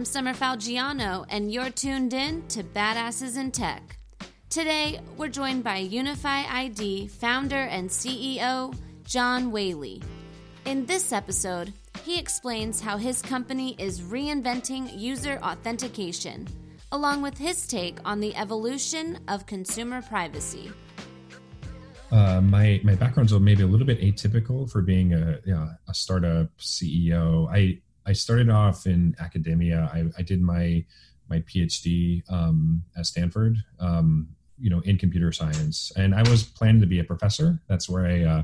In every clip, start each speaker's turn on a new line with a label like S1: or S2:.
S1: I'm Summer Falgiano, and you're tuned in to Badasses in Tech. Today, we're joined by Unify ID founder and CEO, John Whaley. In this episode, he explains how his company is reinventing user authentication, along with his take on the evolution of consumer privacy.
S2: Uh, my my background's maybe a little bit atypical for being a you know, a startup CEO. I I started off in academia. I, I did my my PhD um, at Stanford, um, you know, in computer science, and I was planning to be a professor. That's where I. Uh,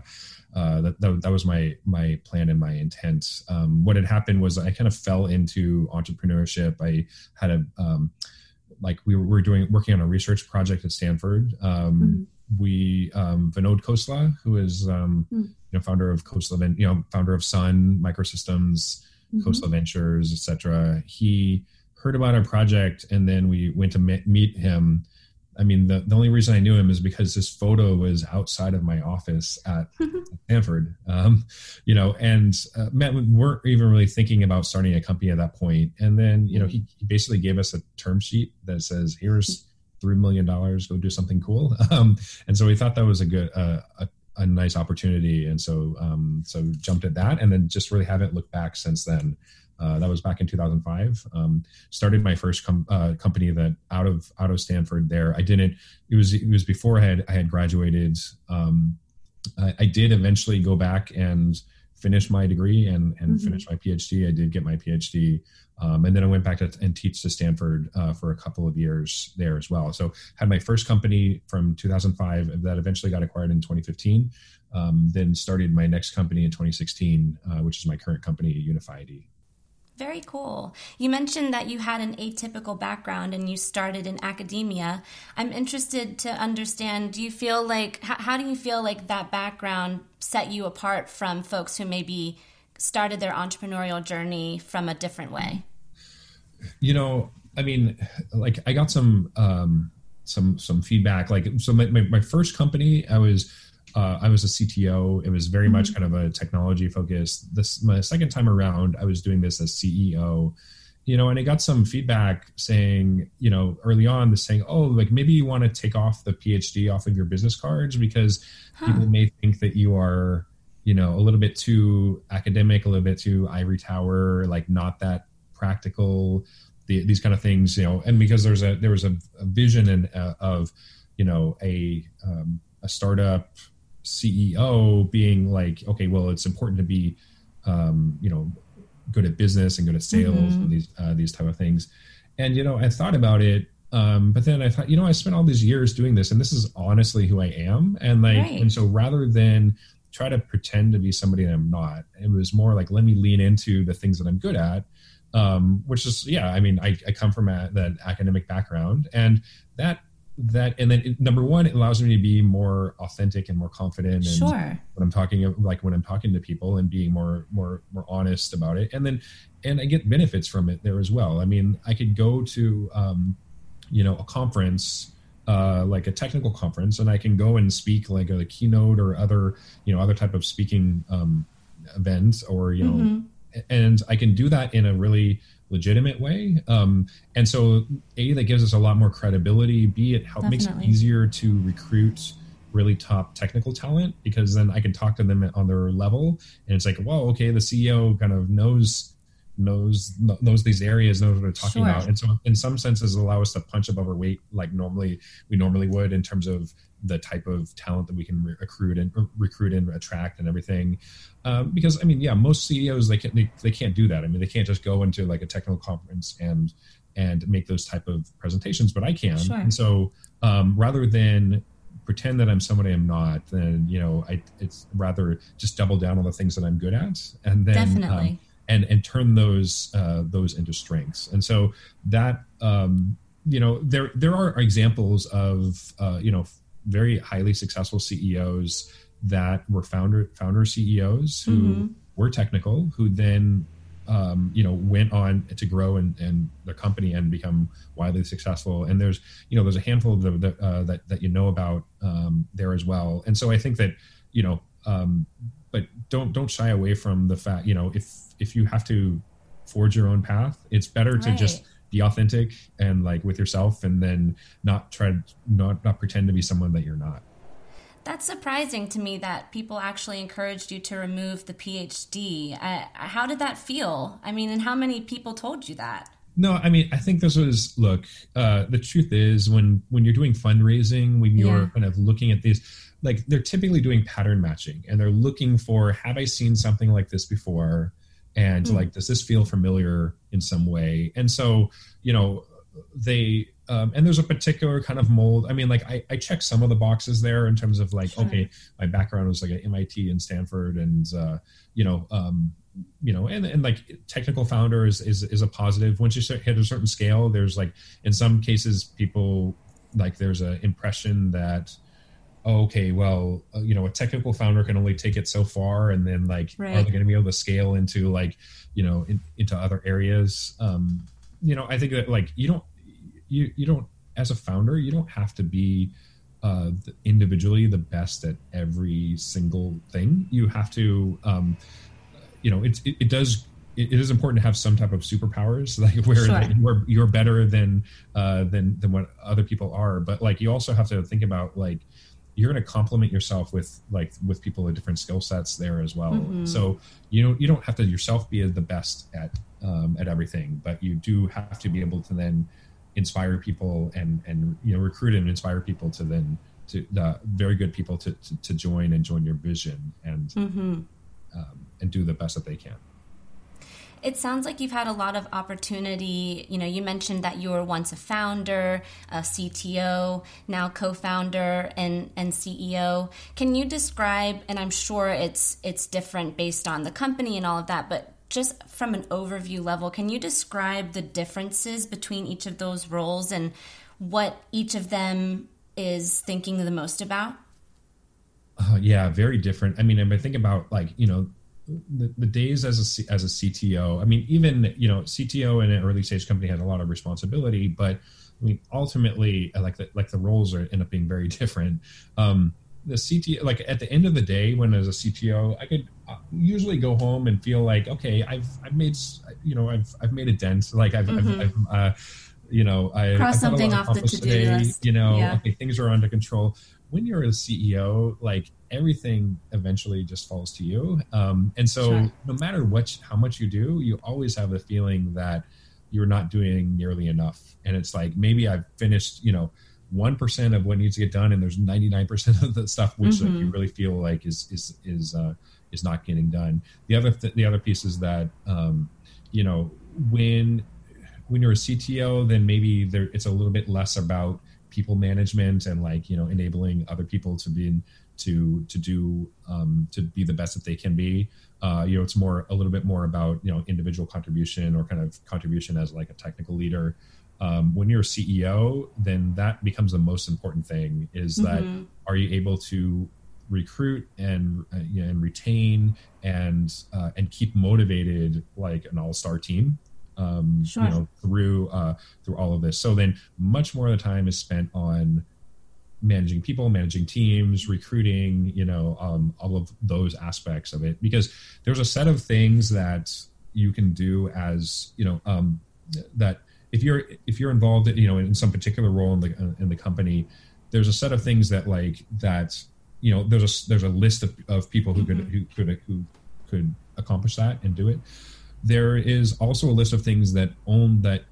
S2: uh, that, that, that, was my my plan and my intent. Um, what had happened was I kind of fell into entrepreneurship. I had a um, like we were, doing working on a research project at Stanford. Um, mm-hmm we um, Vinod Khosla, who is um, mm. you know founder of Khosla, you know founder of Sun Microsystems, mm-hmm. Khosla Ventures, etc. He heard about our project, and then we went to meet him. I mean, the, the only reason I knew him is because this photo was outside of my office at Stanford. Um, you know, and uh, Matt, we weren't even really thinking about starting a company at that point. And then, you know, he, he basically gave us a term sheet that says, "Here's three million dollars, go do something cool. Um, and so we thought that was a good, uh, a, a, nice opportunity, and so um, so jumped at that, and then just really haven't looked back since then. Uh, that was back in 2005. Um, started my first com- uh, company that out of out of Stanford. There, I didn't. It was it was before I had I had graduated. Um, I, I, did eventually go back and finish my degree and and mm-hmm. finish my PhD. I did get my PhD um, and then I went back to, and teach to Stanford uh, for a couple of years there as well. So had my first company from 2005 that eventually got acquired in 2015. Um, then started my next company in 2016, uh, which is my current company, Unify
S1: Very cool. You mentioned that you had an atypical background and you started in academia. I'm interested to understand do you feel like, how, how do you feel like that background set you apart from folks who maybe started their entrepreneurial journey from a different way?
S2: You know, I mean, like I got some um, some some feedback. Like, so my, my, my first company, I was uh, I was a CTO. It was very mm-hmm. much kind of a technology focus. This my second time around, I was doing this as CEO. You know, and I got some feedback saying, you know, early on, the saying, oh, like maybe you want to take off the PhD off of your business cards because huh. people may think that you are you know a little bit too academic a little bit too ivory tower like not that practical the, these kind of things you know and because there's a there was a, a vision and uh, of you know a um, a startup ceo being like okay well it's important to be um, you know good at business and good at sales mm-hmm. and these uh, these type of things and you know i thought about it um, but then I thought, you know, I spent all these years doing this, and this is honestly who I am. And like, right. and so rather than try to pretend to be somebody that I'm not. It was more like, let me lean into the things that I'm good at. Um, which is, yeah, I mean, I, I come from a, that academic background and that, that, and then it, number one, it allows me to be more authentic and more confident. And
S1: sure.
S2: when I'm talking, like when I'm talking to people and being more, more, more honest about it. And then, and I get benefits from it there as well. I mean, I could go to, um, you know, a conference uh, like a technical conference and I can go and speak like a, keynote or other, you know, other type of speaking um, event or, you know, mm-hmm. and I can do that in a really legitimate way. Um, and so A, that gives us a lot more credibility. B, it help, makes it easier to recruit really top technical talent because then I can talk to them on their level and it's like, well, okay, the CEO kind of knows knows knows these areas, knows what they're talking sure. about, and so in some senses allow us to punch above our weight like normally we normally would in terms of the type of talent that we can recruit and recruit and attract and everything. Um, because I mean, yeah, most CEOs they can't they, they can't do that. I mean, they can't just go into like a technical conference and and make those type of presentations, but I can. Sure. And so um, rather than pretend that I'm somebody I'm not, then you know, I it's rather just double down on the things that I'm good at, and then
S1: definitely. Um,
S2: and and turn those uh, those into strengths. And so that um, you know there there are examples of uh, you know very highly successful CEOs that were founder founder CEOs who mm-hmm. were technical who then um, you know went on to grow and, and their company and become widely successful and there's you know there's a handful of the, the uh, that that you know about um, there as well and so I think that you know um, but don't don't shy away from the fact you know if if you have to forge your own path. It's better to just be authentic and like with yourself and then not try not not pretend to be someone that you're not.
S3: That's surprising to me that people actually encouraged you to remove the PhD. Uh, how did that feel? I mean, and how many people told you that?
S2: No, I mean, I think this was look. Uh, the truth is, when when you're doing fundraising, when you're yeah. kind of looking at these, like they're typically doing pattern matching, and they're looking for have I seen something like this before, and mm. like does this feel familiar in some way? And so, you know, they um, and there's a particular kind of mold. I mean, like I, I check some of the boxes there in terms of like, sure. okay, my background was like at MIT and Stanford, and uh, you know, um, you know, and, and like technical founder is, is, is a positive. Once you hit a certain scale, there's like, in some cases, people like there's an impression that, oh, okay, well, uh, you know, a technical founder can only take it so far. And then like, right. are they going to be able to scale into like, you know, in, into other areas? Um, you know, I think that like, you don't, you, you don't, as a founder, you don't have to be, uh, individually the best at every single thing. You have to, um, you know, it, it, it does it is important to have some type of superpowers, like where sure. you're, you're better than uh, than than what other people are. But like you also have to think about like you're going to complement yourself with like with people with different skill sets there as well. Mm-hmm. So you know you don't have to yourself be the best at um, at everything, but you do have to be able to then inspire people and and you know recruit and inspire people to then to uh, very good people to, to, to join and join your vision and. Mm-hmm um, and do the best that they can.
S3: It sounds like you've had a lot of opportunity. You know, you mentioned that you were once a founder, a CTO, now co-founder and, and CEO. Can you describe? And I'm sure it's it's different based on the company and all of that, but just from an overview level, can you describe the differences between each of those roles and what each of them is thinking the most about?
S2: Uh, yeah, very different. I mean, if I think about like you know the, the days as a as a CTO. I mean, even you know CTO in an early stage company has a lot of responsibility, but I mean ultimately like the like the roles are end up being very different. Um, the CTO, like at the end of the day, when as a CTO, I could uh, usually go home and feel like, okay, I've I've made you know I've I've made a dent. Like I've, mm-hmm. I've, I've uh, you know I
S3: cross something off the to do list.
S2: You know, yeah. okay, things are under control when you're a CEO, like everything eventually just falls to you. Um, and so sure. no matter what, how much you do, you always have the feeling that you're not doing nearly enough. And it's like, maybe I've finished, you know, 1% of what needs to get done. And there's 99% of the stuff, which mm-hmm. like, you really feel like is, is, is, uh, is not getting done. The other, th- the other piece is that, um, you know, when, when you're a CTO, then maybe there, it's a little bit less about people management and like you know enabling other people to be in, to to do um, to be the best that they can be. Uh, you know, it's more a little bit more about you know individual contribution or kind of contribution as like a technical leader. Um, when you're a CEO, then that becomes the most important thing. Is that mm-hmm. are you able to recruit and uh, you know, and retain and uh, and keep motivated like an all star team um, sure. you know through uh, through all of this. So then much more of the time is spent on managing people, managing teams, recruiting, you know, um, all of those aspects of it. Because there's a set of things that you can do as you know um, that if you're if you're involved, in, you know, in some particular role in the in the company, there's a set of things that like that you know there's a there's a list of, of people who mm-hmm. could who could who could accomplish that and do it there is also a list of things that own that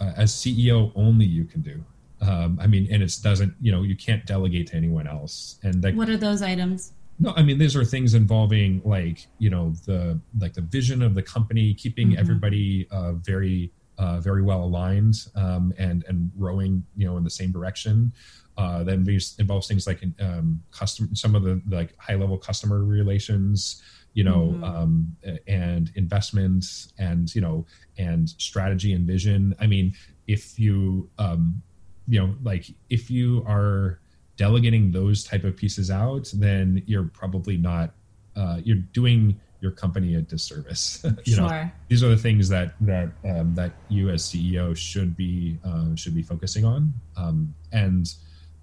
S2: uh, as CEO only you can do. Um, I mean, and it doesn't, you know, you can't delegate to anyone else. And
S3: like, what are those items?
S2: No, I mean, these are things involving like, you know, the like the vision of the company, keeping mm-hmm. everybody uh, very, uh, very well aligned um, and and rowing, you know, in the same direction. Uh, then these involves things like um, custom, some of the like high level customer relations, you know, mm-hmm. um, and investments and, you know, and strategy and vision. I mean, if you, um, you know, like if you are delegating those type of pieces out, then you're probably not, uh, you're doing your company a disservice. you sure. know, these are the things that, that, um, that you as CEO should be, uh, should be focusing on. Um, and,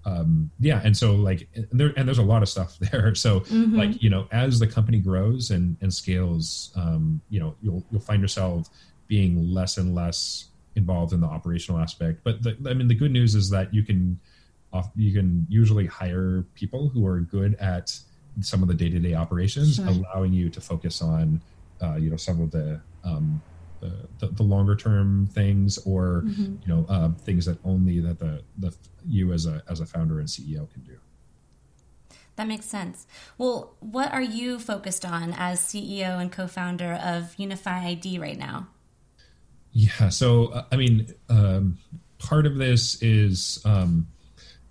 S2: um, yeah, and so like there and there's a lot of stuff there. So mm-hmm. like you know, as the company grows and and scales, um, you know, you'll you'll find yourself being less and less involved in the operational aspect. But the, I mean, the good news is that you can you can usually hire people who are good at some of the day to day operations, sure. allowing you to focus on uh, you know some of the um, the, the, longer term things or mm-hmm. you know uh, things that only that the the you as a as a founder and CEO can do.
S3: That makes sense. Well, what are you focused on as CEO and co-founder of Unify ID right now?
S2: Yeah, so uh, I mean, um, part of this is um,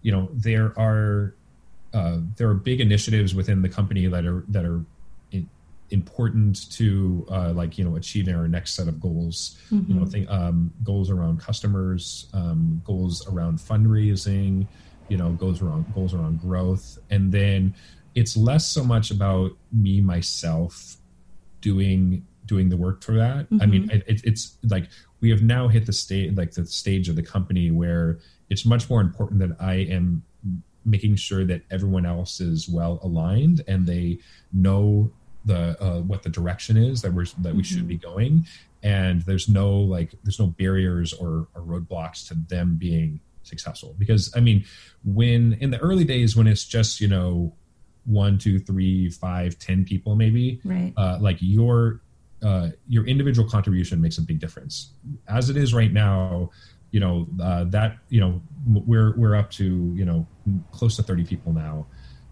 S2: you know there are uh, there are big initiatives within the company that are that are important to uh, like you know achieving our next set of goals mm-hmm. you know mm-hmm. think um, goals around customers um, goals around fundraising you know goals around goals around growth and then it's less so much about me myself doing doing the work for that mm-hmm. i mean mm-hmm. it, it's like we have now hit the state like the stage of the company where it's much more important that i am making sure that everyone else is well aligned and they know the uh, what the direction is that we're that we mm-hmm. should be going. And there's no like there's no barriers or, or roadblocks to them being successful. Because i mean when in the early days when it's just you know one two three five ten people maybe
S3: right.
S2: uh, like your uh, your individual contribution makes a big difference. As it is right now you know uh, that you know we're we're up to you know close to 30 people now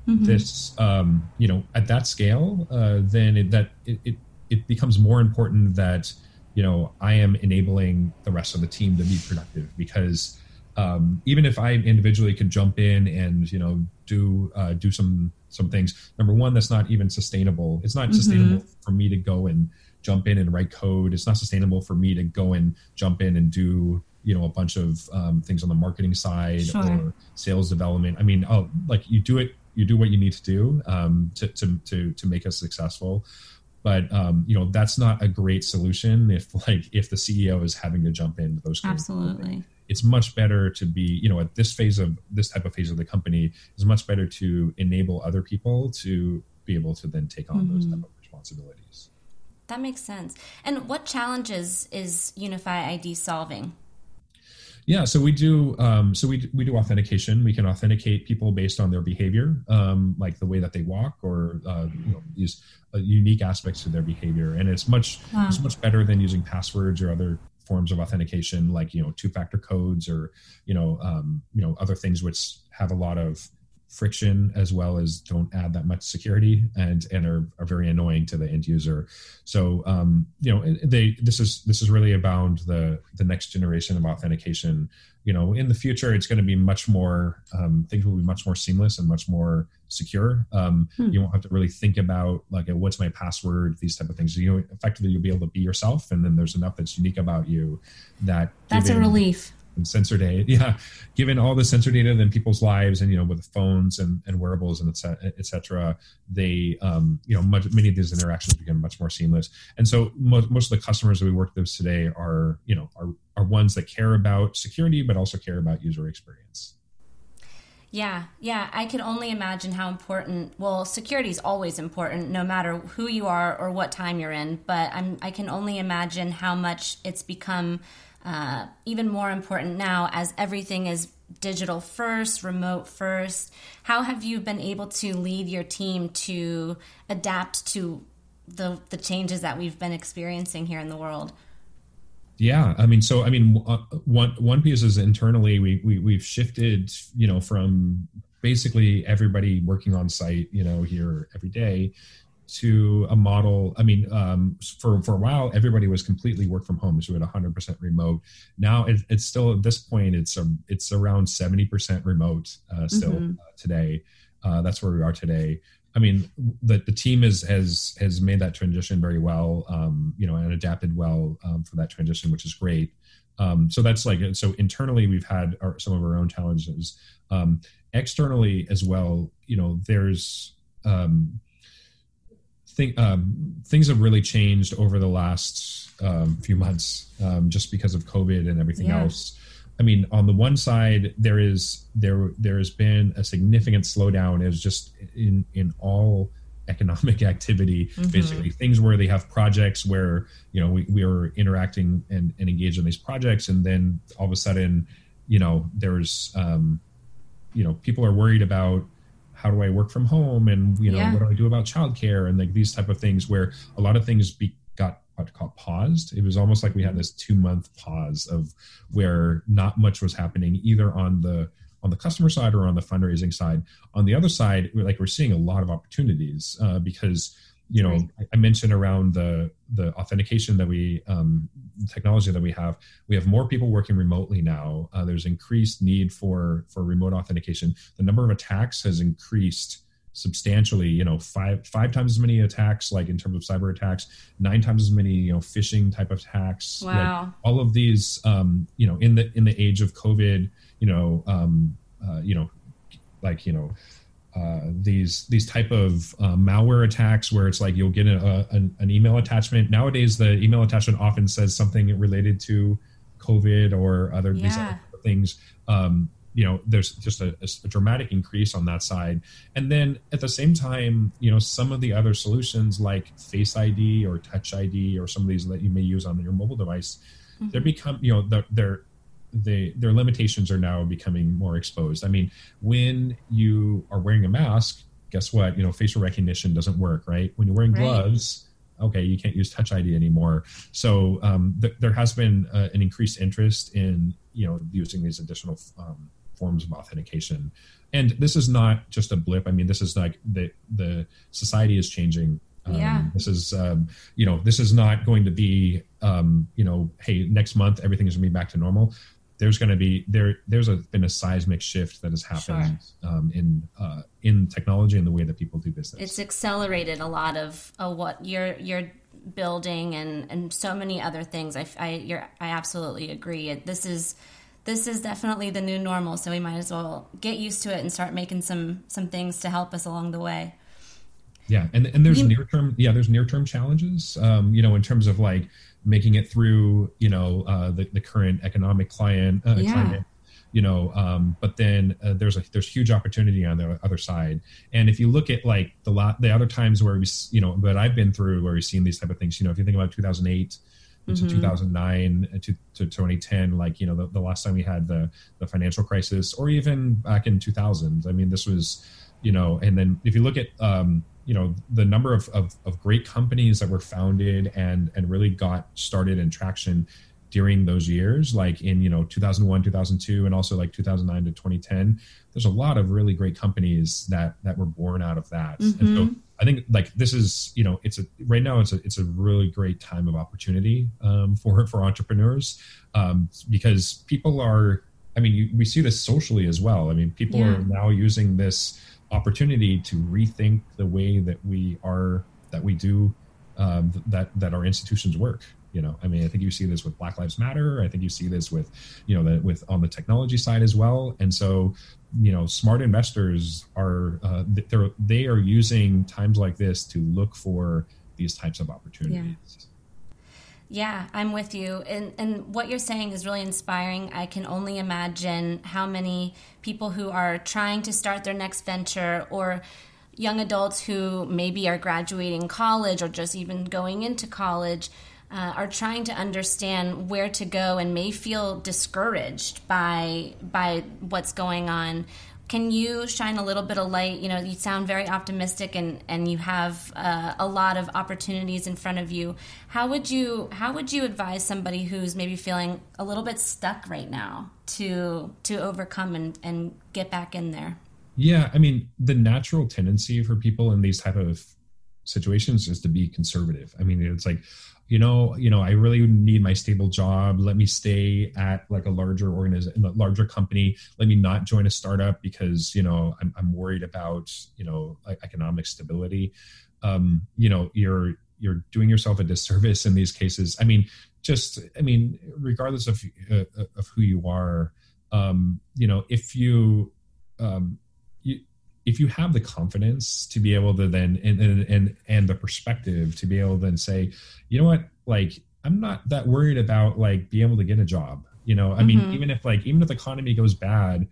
S2: mm-hmm. this um, you know at that scale uh, then it, that it, it, it becomes more important that you know i am enabling the rest of the team to be productive because um, even if i individually could jump in and you know do uh, do some some things number one that's not even sustainable it's not mm-hmm. sustainable for me to go and jump in and write code it's not sustainable for me to go and jump in and do you know a bunch of um, things on the marketing side sure. or sales development i mean oh like you do it you do what you need to do um, to, to, to, to make us successful. But um, you know that's not a great solution if like if the ceo is having to jump into those
S3: absolutely.
S2: It's much better to be you know at this phase of this type of phase of the company is much better to enable other people to be able to then take on mm-hmm. those type of responsibilities.
S3: That makes sense. And what challenges is unify id solving
S2: yeah, so we do. Um, so we we do authentication. We can authenticate people based on their behavior, um, like the way that they walk, or uh, you know, these uh, unique aspects to their behavior. And it's much wow. it's much better than using passwords or other forms of authentication, like you know, two factor codes or you know, um, you know, other things which have a lot of friction as well as don't add that much security and and are, are very annoying to the end user. So um, you know they this is this is really about the the next generation of authentication. You know in the future it's going to be much more um, things will be much more seamless and much more secure. Um, hmm. you won't have to really think about like what's my password these type of things. You know effectively you'll be able to be yourself and then there's enough that's unique about you that
S3: that's a relief
S2: and sensor data. Yeah, given all the sensor data in people's lives, and you know, with phones and, and wearables and et they, um, you know, much, many of these interactions become much more seamless. And so, most, most of the customers that we work with today are, you know, are are ones that care about security, but also care about user experience.
S3: Yeah, yeah. I can only imagine how important. Well, security is always important, no matter who you are or what time you're in. But I'm, I can only imagine how much it's become uh, even more important now as everything is digital first, remote first. How have you been able to lead your team to adapt to the the changes that we've been experiencing here in the world?
S2: Yeah, I mean, so I mean, uh, one one piece is internally we, we we've shifted, you know, from basically everybody working on site, you know, here every day to a model. I mean, um, for for a while, everybody was completely work from home, so we had 100% remote. Now it, it's still at this point, it's a, um, it's around 70% remote uh, still mm-hmm. uh, today. Uh, that's where we are today. I mean, the, the team is, has has made that transition very well, um, you know, and adapted well um, for that transition, which is great. Um, so that's like so internally we've had our, some of our own challenges. Um, externally as well, you know, there's um, think um, things have really changed over the last um, few months, um, just because of COVID and everything yeah. else. I mean, on the one side, there is there there has been a significant slowdown is just in in all economic activity mm-hmm. basically things where they have projects where you know we, we are interacting and, and engaged in these projects and then all of a sudden you know there's um you know people are worried about how do i work from home and you know yeah. what do i do about childcare and like these type of things where a lot of things be, got what call paused. It was almost like we had this two month pause of where not much was happening either on the on the customer side or on the fundraising side. On the other side, like we're seeing a lot of opportunities uh, because you know right. I mentioned around the the authentication that we um, technology that we have. We have more people working remotely now. Uh, there's increased need for for remote authentication. The number of attacks has increased substantially you know five five times as many attacks like in terms of cyber attacks nine times as many you know phishing type of attacks
S3: wow.
S2: Like, all of these um you know in the in the age of covid you know um uh, you know like you know uh, these these type of uh, malware attacks where it's like you'll get a, a, an email attachment nowadays the email attachment often says something related to covid or other yeah. these other things um, you know there's just a, a, dramatic increase on that side and then at the same time you know some of the other solutions like face id or touch id or some of these that you may use on your mobile device mm-hmm. they're become you know they're, they're they, their limitations are now becoming more exposed i mean when you are wearing a mask guess what you know facial recognition doesn't work right when you're wearing right. gloves okay, you can't use Touch ID anymore. So um, th- there has been uh, an increased interest in you know using these additional um, forms of authentication. And this is not just a blip. I mean, this is like the the society is changing.
S3: Um, yeah.
S2: This is um, you know this is not going to be um, you know hey next month everything is going to be back to normal. There's going to be there. There's a, been a seismic shift that has happened sure. um, in uh, in technology and the way that people do business.
S3: It's accelerated a lot of uh, what you're you're building and and so many other things. I I, I absolutely agree. This is this is definitely the new normal, so we might as well get used to it and start making some some things to help us along the way.
S2: Yeah, and and there's near term yeah there's near term challenges, um, you know, in terms of like making it through you know uh, the the current economic client uh, yeah. climate you know um, but then uh, there's a there's huge opportunity on the other side and if you look at like the lot the other times where we you know but i've been through where we've seen these type of things you know if you think about 2008 mm-hmm. to 2009 uh, to, to 2010 like you know the, the last time we had the the financial crisis or even back in 2000 i mean this was you know and then if you look at um, you know the number of, of, of great companies that were founded and and really got started in traction during those years like in you know 2001 2002 and also like 2009 to 2010 there's a lot of really great companies that that were born out of that mm-hmm. and so mm-hmm. i think like this is you know it's a right now it's a it's a really great time of opportunity um, for for entrepreneurs um, because people are i mean you, we see this socially as well i mean people yeah. are now using this opportunity to rethink the way that we are that we do um, that that our institutions work you know? I mean i think you see this with black lives matter. I think you see this with you know the, with on the technology side as well. And so you know smart investors are uh, they're they are using times like this to look for these types of opportunities.
S3: Yeah. Yeah, I'm with you. And and what you're saying is really inspiring. I can only imagine how many people who are trying to start their next venture or young adults who maybe are graduating college or just even going into college uh, are trying to understand where to go and may feel discouraged by by what's going on. Can you shine a little bit of light? You know, you sound very optimistic and, and you have uh, a lot of opportunities in front of you. How would you how would you advise somebody who's maybe feeling a little bit stuck right now to to overcome and, and get back in there?
S2: Yeah, I mean, the natural tendency for people in these type of situations is to be conservative. I mean, it's like, you know, you know, I really need my stable job. Let me stay at like a larger organization, a larger company. Let me not join a startup because you know I'm, I'm worried about you know economic stability. Um, you know, you're you're doing yourself a disservice in these cases. I mean, just I mean, regardless of uh, of who you are, um, you know, if you um, if you have the confidence to be able to then and, and and the perspective to be able to then say you know what like i'm not that worried about like being able to get a job You know, I mean, mm-hmm. even if like even if the economy goes bad,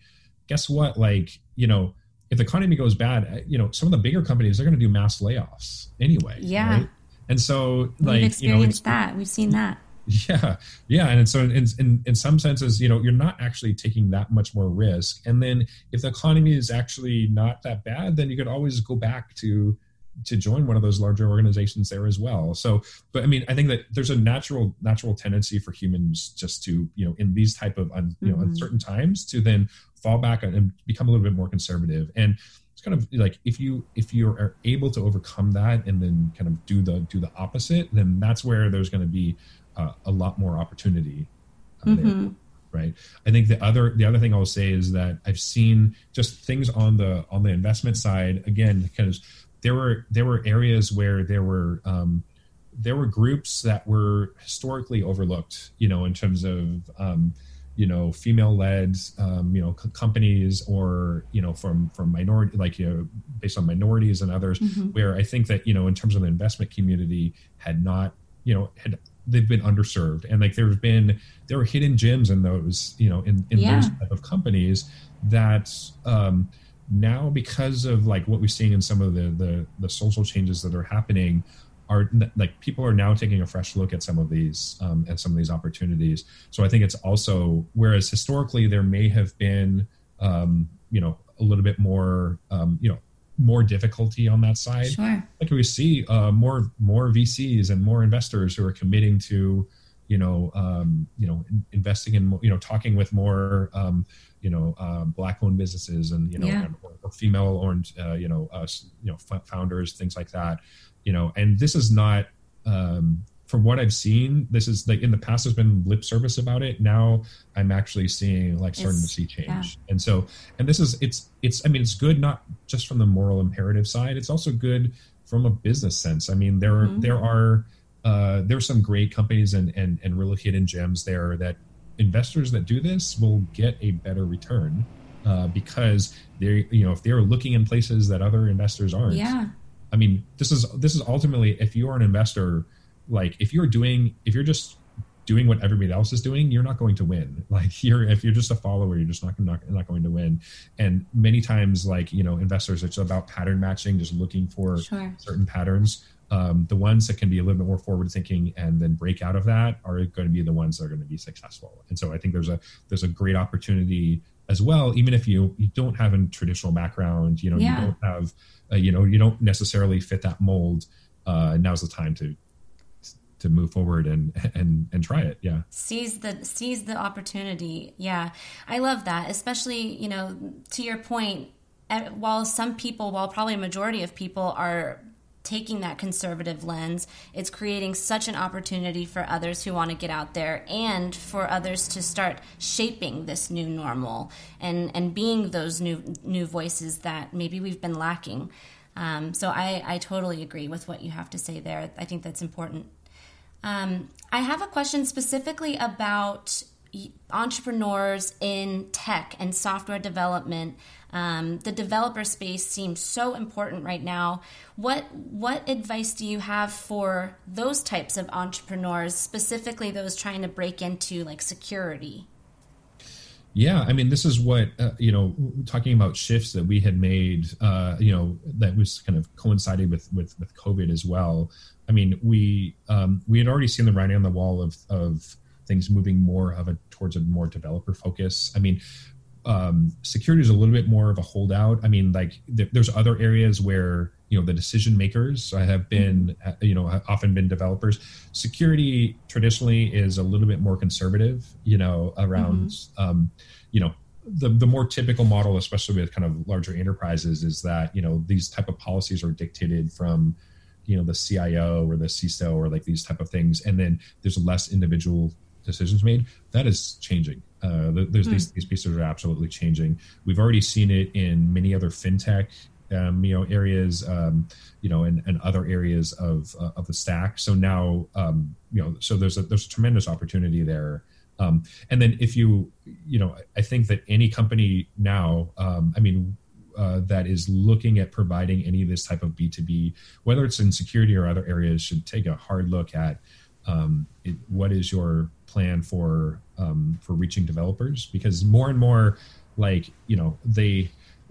S2: guess what? Like, you know, if the economy goes bad, uh, you know, some of the bigger companies they're going to do mass layoffs anyway.
S3: Yeah. Right?
S2: And so, like,
S3: we've experienced
S2: you know,
S3: that. We've seen that.
S2: Yeah, yeah, and so in, in in some senses, you know, you're not actually taking that much more risk. And then if the economy is actually not that bad, then you could always go back to to join one of those larger organizations there as well. So, but I mean, I think that there's a natural natural tendency for humans just to you know in these type of un, you know mm-hmm. uncertain times to then fall back and become a little bit more conservative and it's kind of like if you if you are able to overcome that and then kind of do the do the opposite then that's where there's going to be uh, a lot more opportunity uh, mm-hmm. there right i think the other the other thing i'll say is that i've seen just things on the on the investment side again because there were there were areas where there were um, there were groups that were historically overlooked you know in terms of um, you know female led um, you know c- companies or you know from from minority like you know based on minorities and others mm-hmm. where i think that you know in terms of the investment community had not you know had they've been underserved and like there's been there are hidden gems in those you know in, in yeah. those type of companies that um now because of like what we're seeing in some of the the, the social changes that are happening are like people are now taking a fresh look at some of these um, at some of these opportunities. So I think it's also whereas historically there may have been um, you know a little bit more um, you know more difficulty on that side.
S3: Sure.
S2: Like we see uh, more more VCs and more investors who are committing to you know um, you know investing in you know talking with more um, you know uh, black owned businesses and you know yeah. or, or female owned uh, you know uh, you know f- founders things like that you know and this is not um, from what I've seen, this is like in the past, there's been lip service about it. Now I'm actually seeing like starting it's, to see change. Yeah. And so, and this is, it's, it's, I mean, it's good not just from the moral imperative side, it's also good from a business sense. I mean, there, mm-hmm. there are, uh, there's some great companies and, and, and really hidden gems there that investors that do this will get a better return uh, because they, you know, if they're looking in places that other investors aren't,
S3: yeah
S2: I mean, this is this is ultimately if you are an investor, like if you're doing if you're just doing what everybody else is doing, you're not going to win. Like you're if you're just a follower, you're just not not, not going to win. And many times, like you know, investors, it's about pattern matching, just looking for sure. certain patterns. Um, the ones that can be a little bit more forward thinking and then break out of that are going to be the ones that are going to be successful. And so I think there's a there's a great opportunity as well, even if you you don't have a traditional background, you know, yeah. you don't have uh, you know you don't necessarily fit that mold uh, now's the time to to move forward and and and try it yeah
S3: seize the seize the opportunity yeah i love that especially you know to your point while some people while probably a majority of people are taking that conservative lens, it's creating such an opportunity for others who want to get out there and for others to start shaping this new normal and, and being those new new voices that maybe we've been lacking. Um, so I, I totally agree with what you have to say there. I think that's important. Um, I have a question specifically about entrepreneurs in tech and software development um, the developer space seems so important right now. What what advice do you have for those types of entrepreneurs, specifically those trying to break into like security?
S2: Yeah, I mean, this is what uh, you know. Talking about shifts that we had made, uh, you know, that was kind of coincided with with with COVID as well. I mean, we um, we had already seen the writing on the wall of of things moving more of a towards a more developer focus. I mean, um, security is a little bit more of a holdout. I mean, like th- there's other areas where you know the decision makers have been uh, you know often been developers. Security traditionally is a little bit more conservative. You know around mm-hmm. um, you know the the more typical model, especially with kind of larger enterprises, is that you know these type of policies are dictated from you know the CIO or the CISO or like these type of things, and then there's less individual decisions made. That is changing. Uh, there's these, hmm. these pieces are absolutely changing. We've already seen it in many other fintech, um, you know, areas, um, you know, and, and other areas of uh, of the stack. So now, um, you know, so there's a there's a tremendous opportunity there. Um, and then if you, you know, I think that any company now, um, I mean, uh, that is looking at providing any of this type of B2B, whether it's in security or other areas, should take a hard look at um, it, what is your plan for um, for reaching developers because more and more like you know they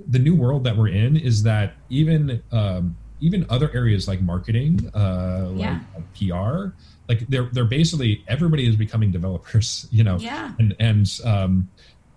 S2: the new world that we're in is that even um, even other areas like marketing uh,
S3: yeah.
S2: like pr like they're they're basically everybody is becoming developers you know
S3: yeah.
S2: and and um,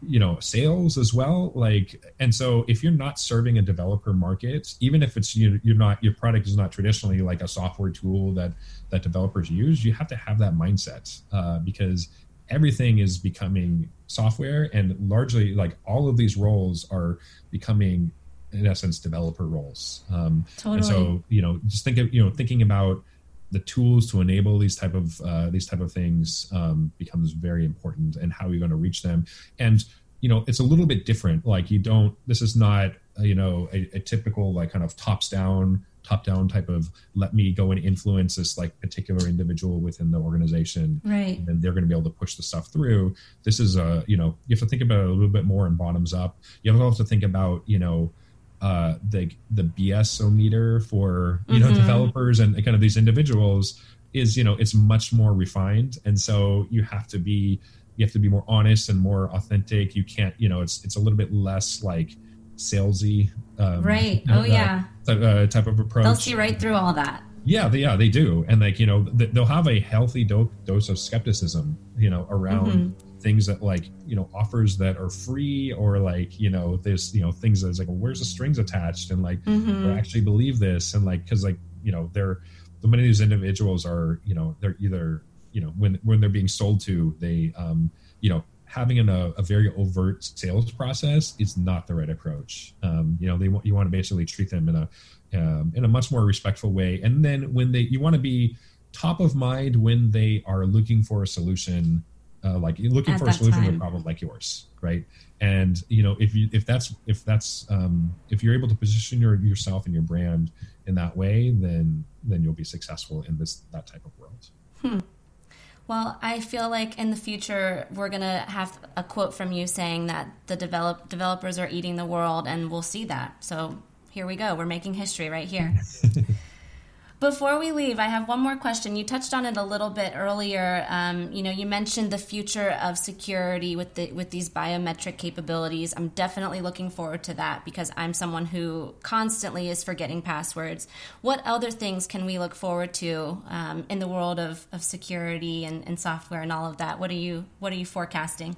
S2: you know sales as well like and so if you're not serving a developer market even if it's you, you're not your product is not traditionally like a software tool that that developers use you have to have that mindset uh, because everything is becoming software and largely like all of these roles are becoming in essence developer roles. Um,
S3: totally.
S2: and so you know just think of you know thinking about the tools to enable these type of uh, these type of things um, becomes very important and how you're going to reach them. And you know it's a little bit different. Like you don't this is not uh, you know a, a, typical like kind of tops down top down type of let me go and influence this like particular individual within the organization
S3: right
S2: and they're going to be able to push the stuff through this is a you know you have to think about it a little bit more and bottoms up you have to think about you know uh, the the BSO meter for you know mm-hmm. developers and kind of these individuals is you know it's much more refined, and so you have to be you have to be more honest and more authentic. You can't you know it's it's a little bit less like salesy,
S3: um, right? Oh uh, yeah,
S2: type, uh, type of approach.
S3: They'll see right through all that.
S2: Yeah, they, yeah, they do, and like you know, they'll have a healthy do- dose of skepticism, you know, around mm-hmm things that like you know offers that are free or like you know this you know things that's like well, where's the strings attached and like mm-hmm. Actually believe this and like because like you know they're the many of these individuals are you know they're either you know when when they're being sold to they um you know having an, a, a very overt sales process is not the right approach um you know they want you want to basically treat them in a um, in a much more respectful way and then when they you want to be top of mind when they are looking for a solution uh, like looking At for a solution time. to a problem like yours right and you know if you if that's if that's um, if you're able to position your yourself and your brand in that way then then you'll be successful in this that type of world
S3: hmm. Well i feel like in the future we're to have a quote from you saying that the develop developers are eating the world and we'll see that. So here we go. We're making history right here Before we leave, I have one more question. You touched on it a little bit earlier. Um, you know, you mentioned the future of security with the with these biometric capabilities. I'm definitely looking forward to that because I'm someone who constantly is forgetting passwords. What other things can we look forward to um, in the world of, of security and, and software and all of that? What are you What are you forecasting?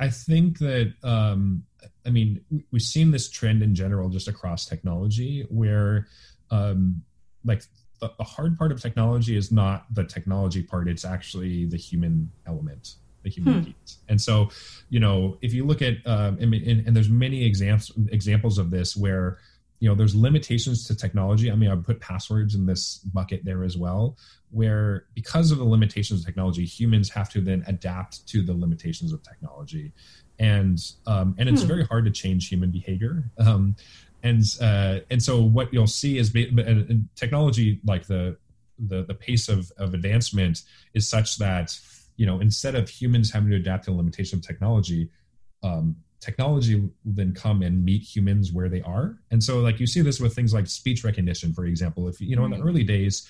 S2: I think that um, I mean we've seen this trend in general just across technology where um, like the, the hard part of technology is not the technology part it's actually the human element the human hmm. piece and so you know if you look at um, and, and, and there's many examples examples of this where you know there's limitations to technology i mean i put passwords in this bucket there as well where because of the limitations of technology humans have to then adapt to the limitations of technology and um, and it's hmm. very hard to change human behavior um, and uh, and so what you'll see is technology like the the the pace of of advancement is such that you know instead of humans having to adapt to the limitation of technology um, technology will then come and meet humans where they are. And so like you see this with things like speech recognition for example. If you know in the early days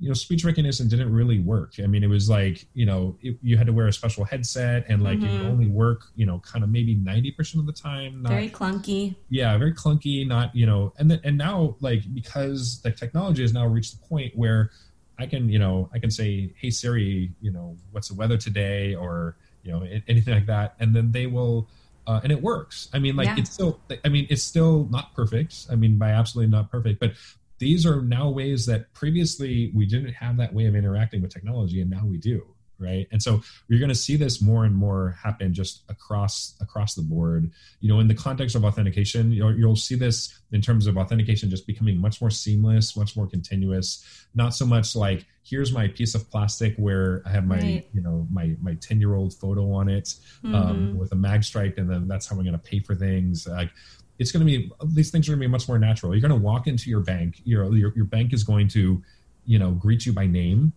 S2: you know speech recognition didn't really work i mean it was like you know it, you had to wear a special headset and like mm-hmm. it would mm-hmm. only work you know kind of maybe 90% of the time
S3: not, very clunky
S2: yeah very clunky not you know and then and now like because the technology has now reached the point where i can you know i can say hey siri you know what's the weather today or you know anything like that and then they will uh, and it works. I mean, like yeah. it's still. I mean, it's still not perfect. I mean, by absolutely not perfect, but these are now ways that previously we didn't have that way of interacting with technology and now we do right and so you're going to see this more and more happen just across across the board you know in the context of authentication you'll, you'll see this in terms of authentication just becoming much more seamless much more continuous not so much like here's my piece of plastic where i have my right. you know my my 10 year old photo on it um, mm-hmm. um, with a mag stripe and then that's how i'm going to pay for things like it's going to be these things are going to be much more natural. You're going to walk into your bank. Your your, your bank is going to, you know, greet you by name.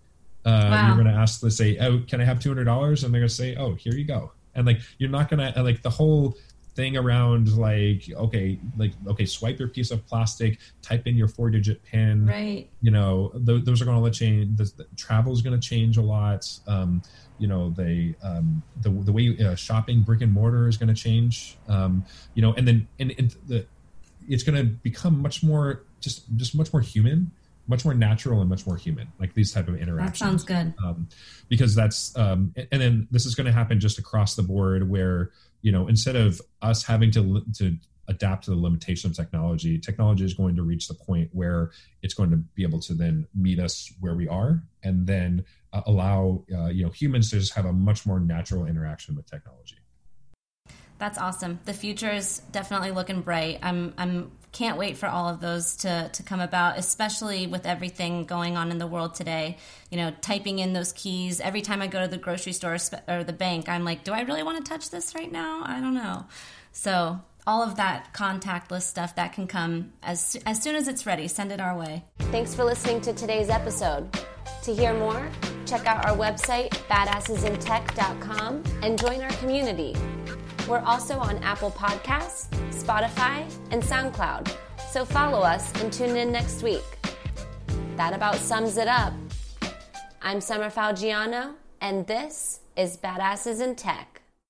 S2: Uh, wow. You're going to ask, let's say, oh, can I have two hundred dollars? And they're going to say, oh, here you go. And like you're not going to like the whole thing around like okay like okay swipe your piece of plastic type in your four digit pin.
S3: Right.
S2: You know th- those are going to change the, the travel is going to change a lot. Um, you know they um, the, the way uh, shopping brick and mortar is going to change. Um, you know and then and, and the it's going to become much more just just much more human much more natural and much more human like these type of interactions.
S3: That sounds good.
S2: Um, because that's um, and then this is going to happen just across the board where you know instead of us having to to adapt to the limitation of technology technology is going to reach the point where it's going to be able to then meet us where we are and then uh, allow uh, you know humans to just have a much more natural interaction with technology.
S3: That's awesome. The future is definitely looking bright. I'm i'm can't wait for all of those to, to come about, especially with everything going on in the world today. You know, typing in those keys every time I go to the grocery store or the bank, I'm like, do I really want to touch this right now? I don't know. So, all of that contactless stuff that can come as, as soon as it's ready, send it our way.
S1: Thanks for listening to today's episode. To hear more, check out our website, badassesintech.com, and join our community. We're also on Apple Podcasts, Spotify, and SoundCloud, so follow us and tune in next week. That about sums it up. I'm Summer Falgiano, and this is Badasses in Tech.